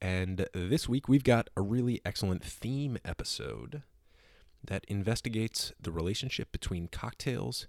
and this week we've got a really excellent theme episode that investigates the relationship between cocktails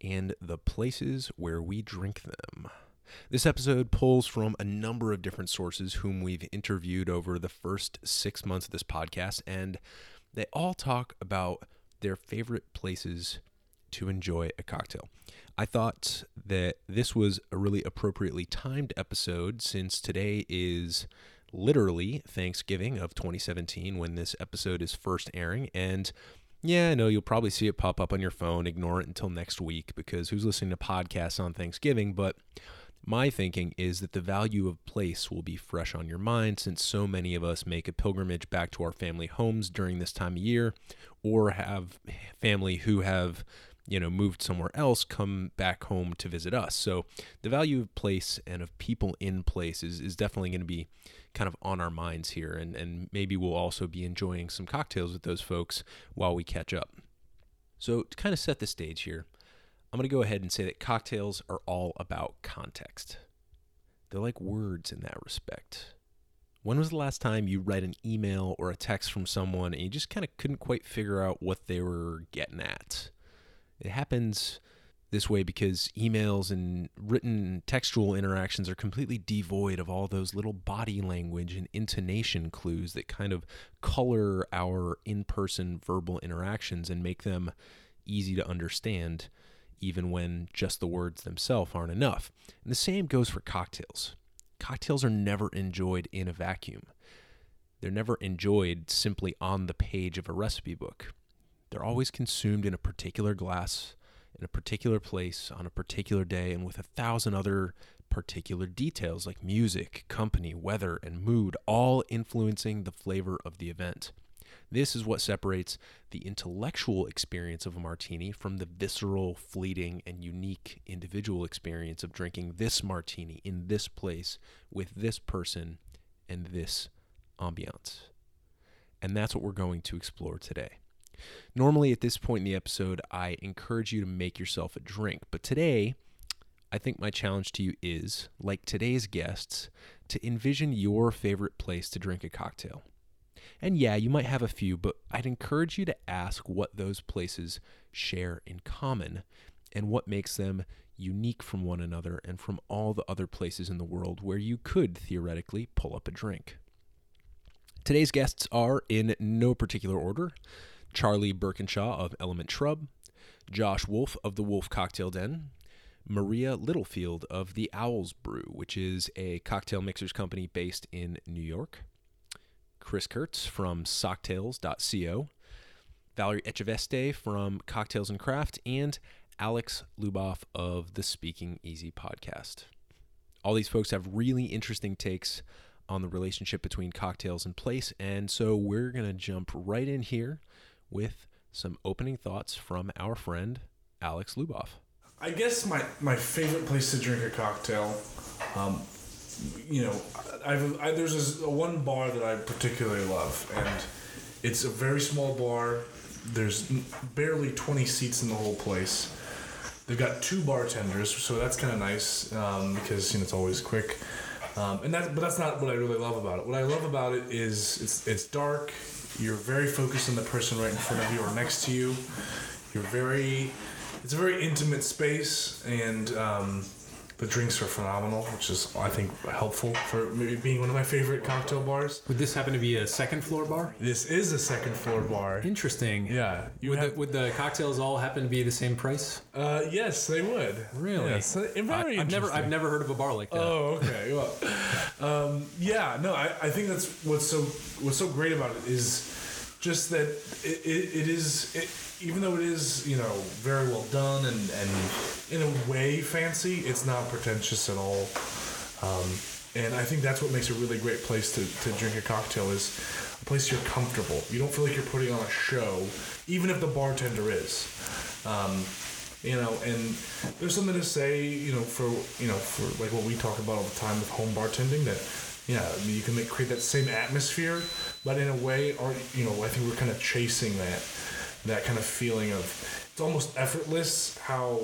and the places where we drink them. This episode pulls from a number of different sources whom we've interviewed over the first six months of this podcast, and they all talk about their favorite places to enjoy a cocktail. I thought that this was a really appropriately timed episode since today is literally Thanksgiving of 2017 when this episode is first airing. And yeah, I know you'll probably see it pop up on your phone. Ignore it until next week because who's listening to podcasts on Thanksgiving? But my thinking is that the value of place will be fresh on your mind since so many of us make a pilgrimage back to our family homes during this time of year or have family who have you know moved somewhere else come back home to visit us. So the value of place and of people in place is, is definitely going to be kind of on our minds here. And, and maybe we'll also be enjoying some cocktails with those folks while we catch up. So to kind of set the stage here i'm going to go ahead and say that cocktails are all about context. They're like words in that respect. When was the last time you read an email or a text from someone and you just kind of couldn't quite figure out what they were getting at it happens this way because emails and written textual interactions are completely devoid of all those little body language and intonation clues that kind of color our in person verbal interactions and make them easy to understand, even when just the words themselves aren't enough. And the same goes for cocktails. Cocktails are never enjoyed in a vacuum. They're never enjoyed simply on the page of a recipe book. They're always consumed in a particular glass, in a particular place, on a particular day, and with a thousand other particular details like music, company, weather, and mood, all influencing the flavor of the event. This is what separates the intellectual experience of a martini from the visceral, fleeting, and unique individual experience of drinking this martini in this place with this person and this ambiance. And that's what we're going to explore today. Normally, at this point in the episode, I encourage you to make yourself a drink. But today, I think my challenge to you is, like today's guests, to envision your favorite place to drink a cocktail. And yeah, you might have a few, but I'd encourage you to ask what those places share in common and what makes them unique from one another and from all the other places in the world where you could theoretically pull up a drink. Today's guests are in no particular order. Charlie Berkinshaw of Element Shrub, Josh Wulf of the Wulf Cocktail Den, Maria Littlefield of the Owls Brew, which is a cocktail mixers company based in New York, Chris Kiertz from Socktails.co, Valerie Echeveste from Cocktails and Craft, and Alex Luboff of the Speaking Easy podcast. All these folks have really interesting takes on the relationship between cocktails and place, and so we're going to jump right in here with some opening thoughts from our friend Alex Luboff. I guess my, my favorite place to drink a cocktail, um, you know, I've, I, there's this one bar that I particularly love, and it's a very small bar. There's barely 20 seats in the whole place. They've got two bartenders, so that's kind of nice um, because you know it's always quick. Um, and that, but that's not what I really love about it. What I love about it is it's it's dark. You're very focused on the person right in front of you or next to you. You're very, it's a very intimate space, and um, the drinks are phenomenal, which is I think helpful for maybe being one of my favorite cocktail bars. Would this happen to be a second floor bar? This is a second floor bar. Interesting. Yeah, Would, have, the, would the cocktails all happen to be the same price? uh, yes, they would. Really? Yes, uh, very I, have never interesting. I've never heard of a bar like that. Oh, okay. Well, um, yeah, no, I, I think that's what's so what's so great about it is just that it, it, it is it, even though it is you know very well done and and in a way fancy, it's not pretentious at all. Um, and I think that's what makes a really great place to, to drink a cocktail is a place you're comfortable. You don't feel like you're putting on a show, even if the bartender is. Um, you know, and there's something to say, you know, for you know, for like what we talk about all the time with home bartending that, yeah, you can make create that same atmosphere, but in a way, or you know, I think we're kind of chasing that, that kind of feeling of it's almost effortless how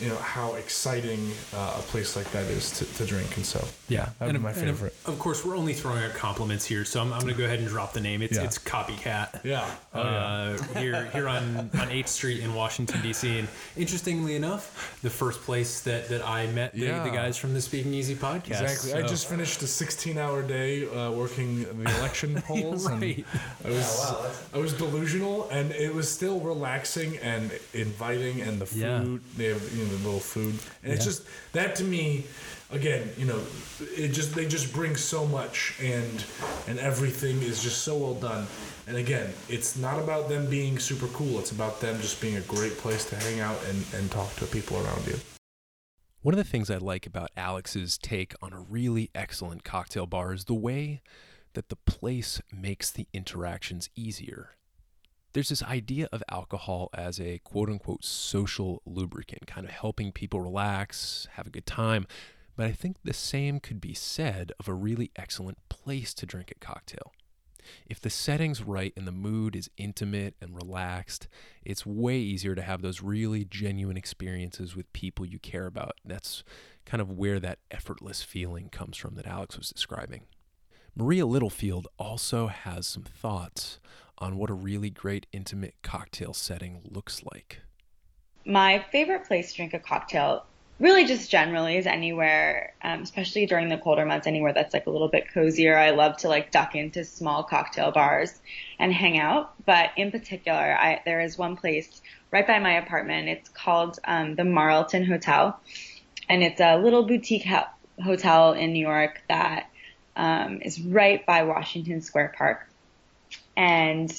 you know how exciting uh, a place like that is to, to drink and so Yeah, that would be my of- and of- favorite Of, course, we're only throwing out compliments here, so I'm, I'm going to go ahead and drop the name. It's Yeah. it's Copycat. yeah oh, yeah. uh, here here on on 8th Street in Washington D.C. And interestingly enough, the first place that that I met the, Yeah. the guys from the Speaking Easy podcast. Exactly. I just finished a 16-hour day uh, working the election polls, right. and I was I was delusional, and it was still relaxing and inviting, and the Yeah. food they have you know the little food, and it's just that to me, again, you know, it just they just bring so much, and and everything is just so well done. And again, it's not about them being super cool. It's about them just being a great place to hang out and, and talk to people around you. One of the things I like about Alex's take on a really excellent cocktail bar is the way that the place makes the interactions easier. There's this idea of alcohol as a quote unquote social lubricant, kind of helping people relax, have a good time. But I think the same could be said of a really excellent place to drink a cocktail. If the setting's right and the mood is intimate and relaxed, it's way easier to have those really genuine experiences with people you care about. That's kind of where that effortless feeling comes from that Alex was describing. Maria Littlefield also has some thoughts on what a really great intimate cocktail setting looks like. my favorite place to drink a cocktail really just generally is anywhere um, especially during the colder months anywhere that's like a little bit cozier. I love to like duck into small cocktail bars and hang out. But in particular I, there is one place right by my apartment. It's called um, the marlton hotel. And it's a little boutique ho- hotel in new york that um, is right by washington square park and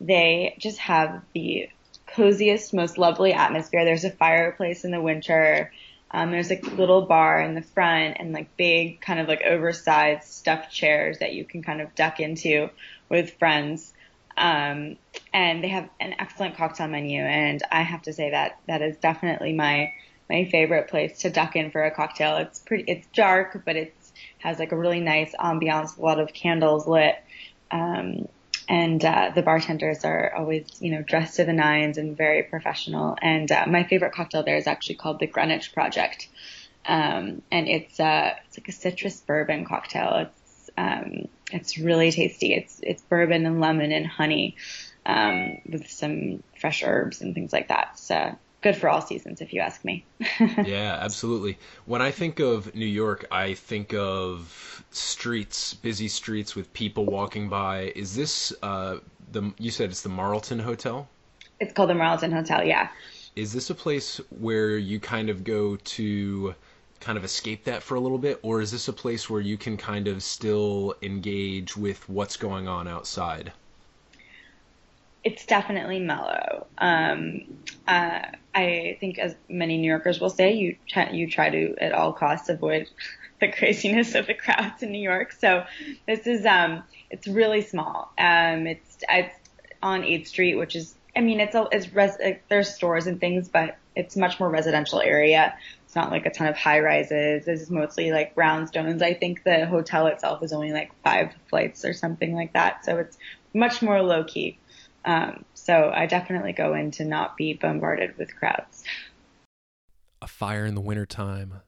they just have the coziest, most lovely atmosphere. There's a fireplace in the winter. Um, there's a little bar in the front and like big kind of like oversized stuffed chairs that you can kind of duck into with friends. Um, and they have an excellent cocktail menu. And I have to say that that is definitely my, my favorite place to duck in for a cocktail. It's pretty, it's dark, but it has like a really nice ambiance, a lot of candles lit. Um, and uh, the bartenders are always, you know, dressed to the nines and very professional. And uh, my favorite cocktail there is actually called the Greenwich Project, um, and it's uh, it's like a citrus bourbon cocktail. It's um, it's really tasty. It's it's bourbon and lemon and honey um, with some fresh herbs and things like that. So good for all seasons, if you ask me. yeah, absolutely. When I think of New York, I think of streets, busy streets with people walking by. Is this uh, the? You said it's the Marlton Hotel. it's called the Marlton Hotel. Yeah. Is this a place where you kind of go to kind of escape that for a little bit, or is this a place where you can kind of still engage with what's going on outside? It's definitely mellow. Um, uh, I think, as many New Yorkers will say, you try, you try to at all costs avoid the craziness of the crowds in New York. So this is um, it's really small. Um, it's it's on 8th Street, which is I mean it's a, it's res- like, there's stores and things, but it's much more residential area. It's not like a ton of high rises. This is mostly like brownstones. I think the hotel itself is only like five flights or something like that. So it's much more low key. Um, so I definitely go in to not be bombarded with crowds. A fire in the wintertime,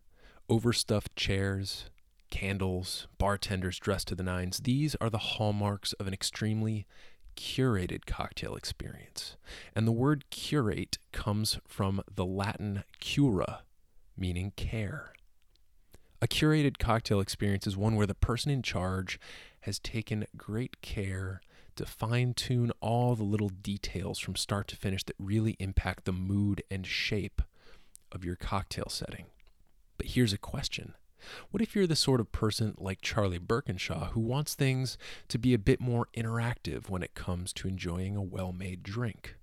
overstuffed chairs, candles, bartenders dressed to the nines. These are the hallmarks of an extremely curated cocktail experience. And the word curate comes from the Latin cura, meaning care. A curated cocktail experience is one where the person in charge has taken great care to fine tune all the little details from start to finish that really impact the mood and shape of your cocktail setting. But here's a question What if you're the sort of person like Charlie Berkinshaw who wants things to be a bit more interactive when it comes to enjoying a well made drink?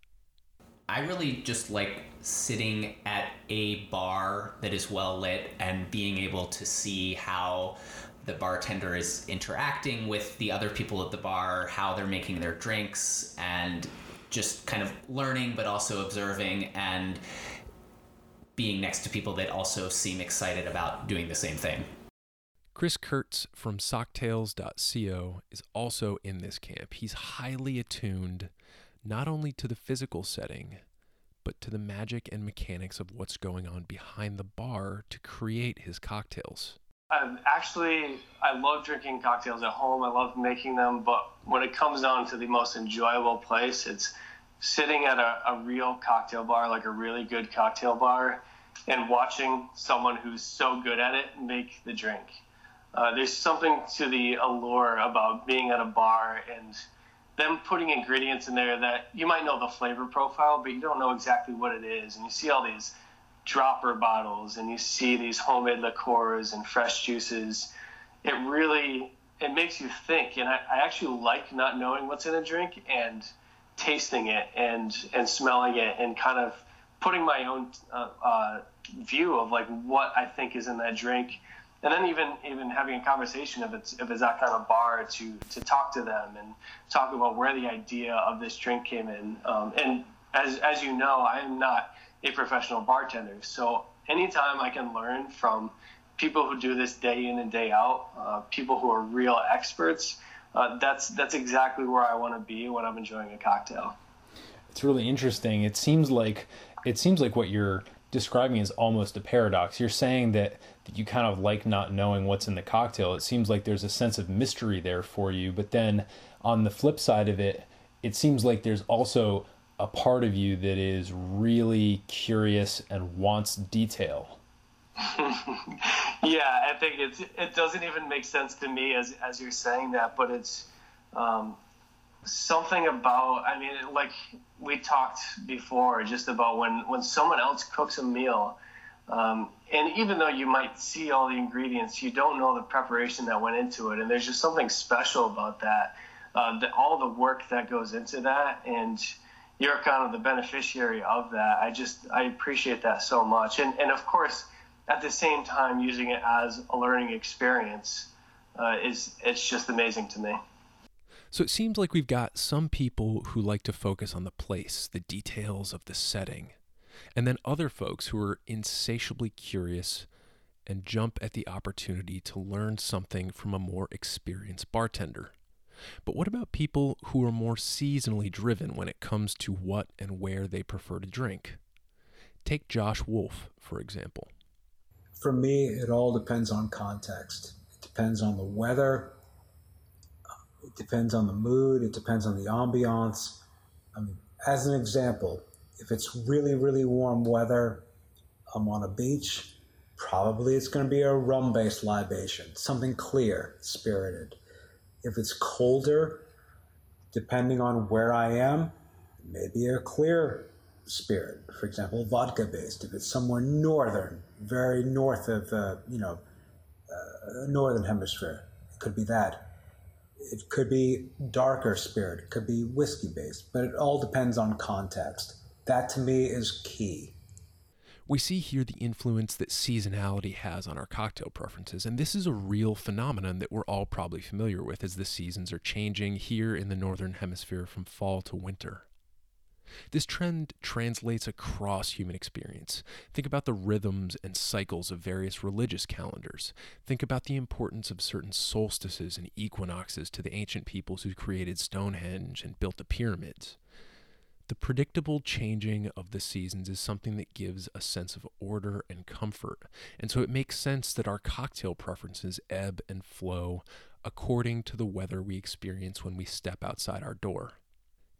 I really just like sitting at a bar that is well lit and being able to see how the bartender is interacting with the other people at the bar, how they're making their drinks, and just kind of learning, but also observing and being next to people that also seem excited about doing the same thing. Chris Kiertz from socktails.co is also in this camp. He's highly attuned not only to the physical setting, but to the magic and mechanics of what's going on behind the bar to create his cocktails. I'm actually, I love drinking cocktails at home. I love making them, but when it comes down to the most enjoyable place, it's sitting at a, a real cocktail bar, like a really good cocktail bar, and watching someone who's so good at it make the drink. Uh, there's something to the allure about being at a bar and them putting ingredients in there that you might know the flavor profile, but you don't know exactly what it is. And you see all these dropper bottles and you see these homemade liqueurs and fresh juices. It really it makes you think, and I, I actually like not knowing what's in a drink and tasting it and and smelling it and kind of putting my own uh, uh, view of like what I think is in that drink and then even even having a conversation if it's if it's that kind of bar to to talk to them and talk about where the idea of this drink came in. Um, and as as you know, I am not a professional bartender, so anytime I can learn from people who do this day in and day out, uh, people who are real experts, uh, that's that's exactly where I want to be when I'm enjoying a cocktail. It's really interesting. It seems like it seems like what you're describing is almost a paradox. You're saying that you kind of like not knowing what's in the cocktail. It seems like there's a sense of mystery there for you. But then on the flip side of it, it seems like there's also a part of you that is really curious and wants detail. yeah, I think it's it doesn't even make sense to me as as you're saying that, but it's um, something about. I mean, like we talked before, just about when when someone else cooks a meal um, and even though you might see all the ingredients, you don't know the preparation that went into it. And there's just something special about that. Uh, the, all the work that goes into that, and you're kind of the beneficiary of that. I just I appreciate that so much. And and of course, at the same time, using it as a learning experience uh, is it's just amazing to me. So it seems like we've got some people who like to focus on the place, the details of the setting and then other folks who are insatiably curious and jump at the opportunity to learn something from a more experienced bartender. But what about people who are more seasonally driven when it comes to what and where they prefer to drink? Take Josh Wulf, for example. For me, it all depends on context. It depends on the weather, it depends on the mood, it depends on the ambiance. I mean, as an example, if it's really, really warm weather, I'm on a beach, probably it's going to be a rum based libation, something clear, spirited. If it's colder, depending on where I am, maybe a clear spirit, for example, vodka based. If it's somewhere northern, very north of, uh, you know, uh, northern hemisphere, it could be that. It could be darker spirit, it could be whiskey based, but it all depends on context. That to me is key. We see here the influence that seasonality has on our cocktail preferences, and this is a real phenomenon that we're all probably familiar with as the seasons are changing here in the Northern Hemisphere from fall to winter. This trend translates across human experience. Think about the rhythms and cycles of various religious calendars. Think about the importance of certain solstices and equinoxes to the ancient peoples who created Stonehenge and built the pyramids. The predictable changing of the seasons is something that gives a sense of order and comfort, and so it makes sense that our cocktail preferences ebb and flow according to the weather we experience when we step outside our door.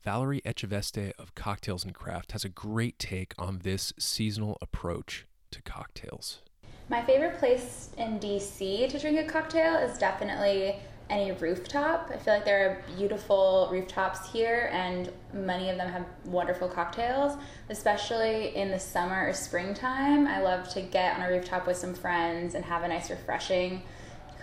Valerie Echeveste of Cocktails and Craft has a great take on this seasonal approach to cocktails. My favorite place in DC to drink a cocktail is definitely any rooftop. I feel like there are beautiful rooftops here, and many of them have wonderful cocktails, especially in the summer or springtime. I love to get on a rooftop with some friends and have a nice, refreshing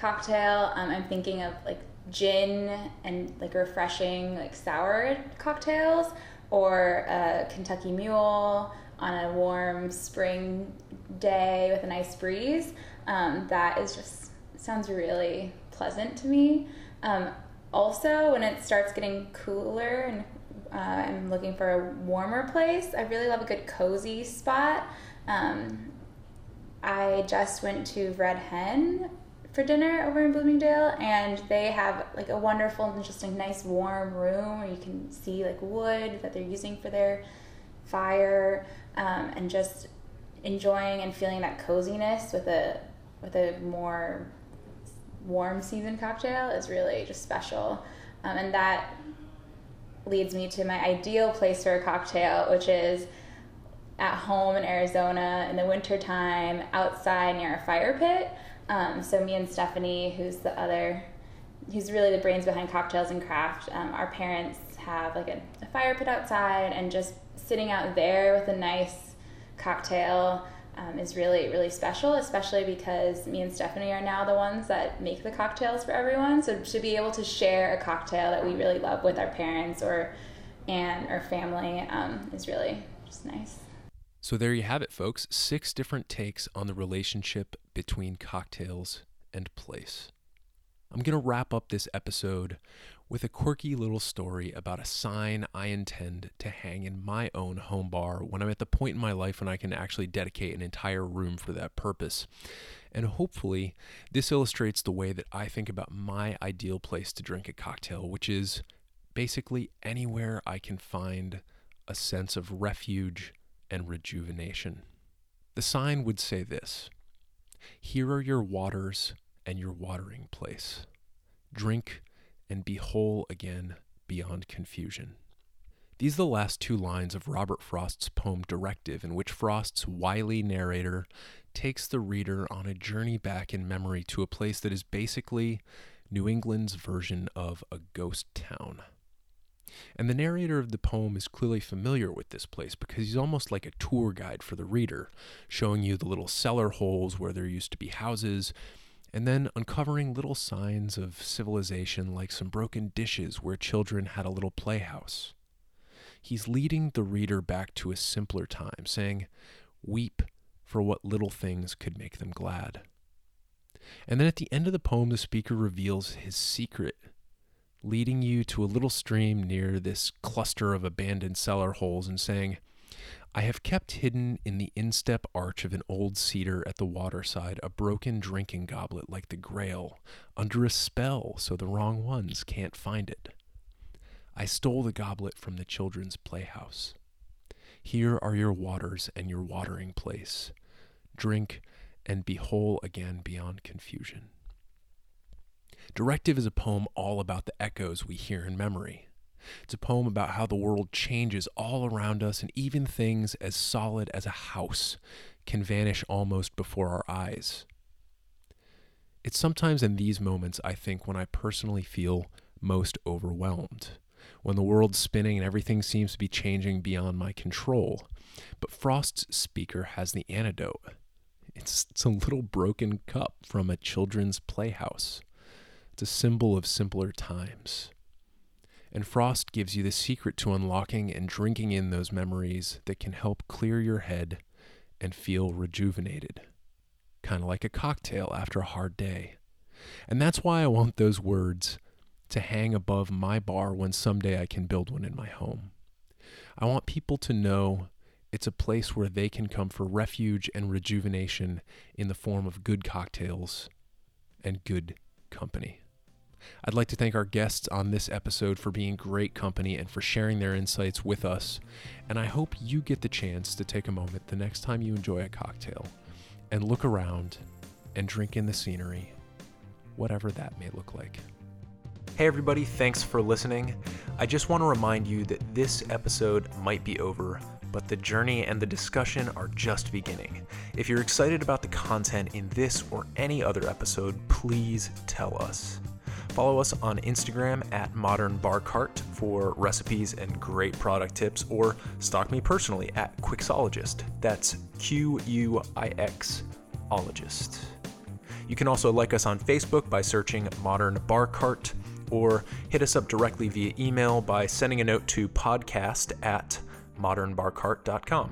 cocktail. Um, I'm thinking of like gin and like refreshing, like sour cocktails, or a Kentucky Mule on a warm spring day with a nice breeze. Um, that is just sounds really pleasant to me. Um, also, when it starts getting cooler and uh, I'm looking for a warmer place, I really love a good cozy spot. Um, I just went to Red Hen for dinner over in Bloomingdale, and they have like a wonderful, just a nice warm room where you can see like wood that they're using for their fire, um, and just enjoying and feeling that coziness with a with a more warm season cocktail is really just special, um, and that leads me to my ideal place for a cocktail, which is at home in Arizona in the wintertime outside near a fire pit. Um, so me and Stephanie, who's the other, who's really the brains behind cocktails and craft, um, our parents have like a, a, fire pit outside and just sitting out there with a nice cocktail um, is really, really special, especially because me and Stephanie are now the ones that make the cocktails for everyone. So to be able to share a cocktail that we really love with our parents or and our family um, is really just nice. So there you have it, folks. Six different takes on the relationship between cocktails and place. I'm going to wrap up this episode with a quirky little story about a sign I intend to hang in my own home bar when I'm at the point in my life when I can actually dedicate an entire room for that purpose. And hopefully, this illustrates the way that I think about my ideal place to drink a cocktail, which is basically anywhere I can find a sense of refuge and rejuvenation. The sign would say this Here are your waters and your watering place. Drink and be whole again beyond confusion. These are the last two lines of Robert Frost's poem Directive, in which Frost's wily narrator takes the reader on a journey back in memory to a place that is basically New England's version of a ghost town. And the narrator of the poem is clearly familiar with this place because he's almost like a tour guide for the reader, showing you the little cellar holes where there used to be houses, and then uncovering little signs of civilization like some broken dishes where children had a little playhouse. He's leading the reader back to a simpler time, saying, Weep for what little things could make them glad. And then at the end of the poem, the speaker reveals his secret leading you to a little stream near this cluster of abandoned cellar holes and saying, I have kept hidden in the instep arch of an old cedar at the waterside a broken drinking goblet like the grail, under a spell so the wrong ones can't find it. I stole the goblet from the children's playhouse. Here are your waters and your watering place. Drink and be whole again beyond confusion. Directive is a poem all about the echoes we hear in memory. It's a poem about how the world changes all around us, and even things as solid as a house can vanish almost before our eyes. It's sometimes in these moments, I think, when I personally feel most overwhelmed, when the world's spinning and everything seems to be changing beyond my control. But Frost's speaker has the antidote. It's, it's a little broken cup from a children's playhouse. It's a symbol of simpler times. And Frost gives you the secret to unlocking and drinking in those memories that can help clear your head and feel rejuvenated. Kind of like a cocktail after a hard day. And that's why I want those words to hang above my bar when someday I can build one in my home. I want people to know it's a place where they can come for refuge and rejuvenation in the form of good cocktails and good company. I'd like to thank our guests on this episode for being great company and for sharing their insights with us. And I hope you get the chance to take a moment the next time you enjoy a cocktail and look around and drink in the scenery, whatever that may look like. Hey, everybody, thanks for listening. I just want to remind you that this episode might be over, but the journey and the discussion are just beginning. If you're excited about the content in this or any other episode, please tell us. Follow us on Instagram at Modern Bar Cart for recipes and great product tips, or stalk me personally at Quixologist. That's Q U I X Ologist. You can also like us on Facebook by searching Modern Bar Cart, or hit us up directly via email by sending a note to podcast at modernbarcart.com.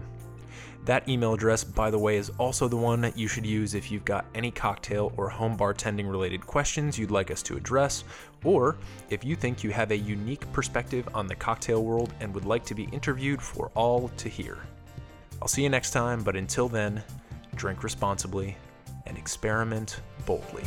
That email address, by the way, is also the one that you should use if you've got any cocktail or home bartending related questions you'd like us to address, or if you think you have a unique perspective on the cocktail world and would like to be interviewed for all to hear. I'll see you next time, but until then, drink responsibly and experiment boldly.